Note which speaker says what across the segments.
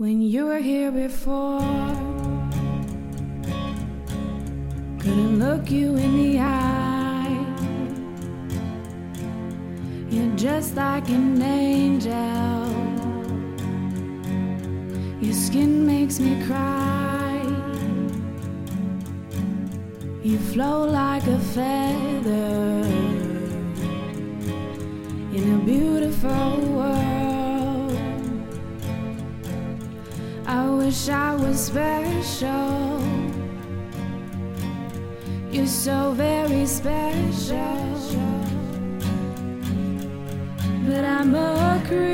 Speaker 1: when you were here before. Couldn't look you in the eye. You're just like an angel. Your skin makes me cry. You flow like a feather in a beautiful wish I was special. You're so very special. But I'm a creep.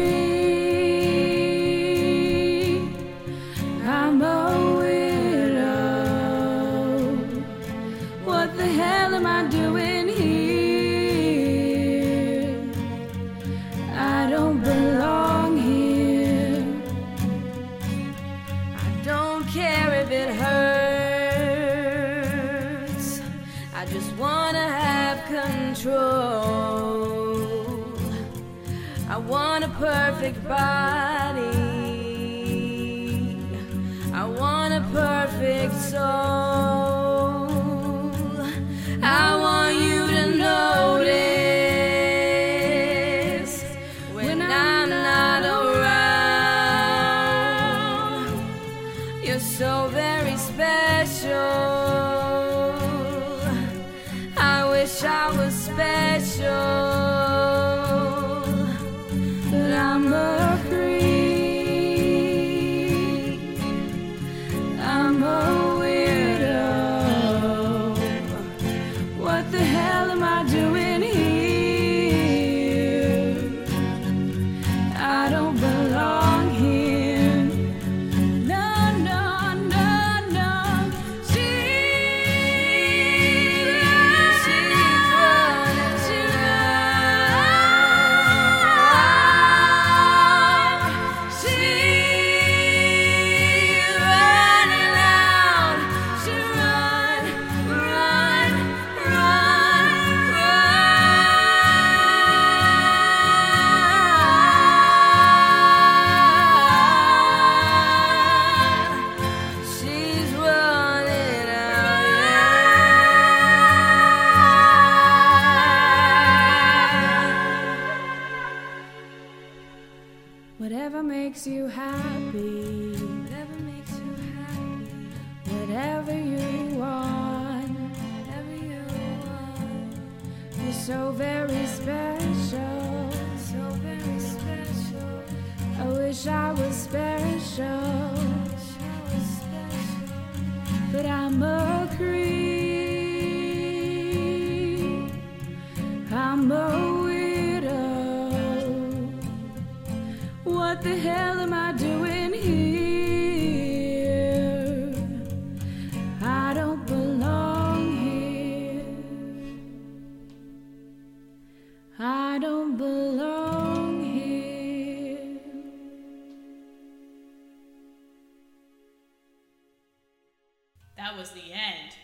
Speaker 1: I'm a widow. What the hell am I doing care if it hurts. I just wanna have control. I want a perfect body. Whatever makes you happy, whatever makes you happy, whatever you want, whatever you want. You're so very special, so very special. I wish I was special, but I'm a creep. I'm a What the hell am I doing here? I don't belong here. I don't belong here.
Speaker 2: That was the end.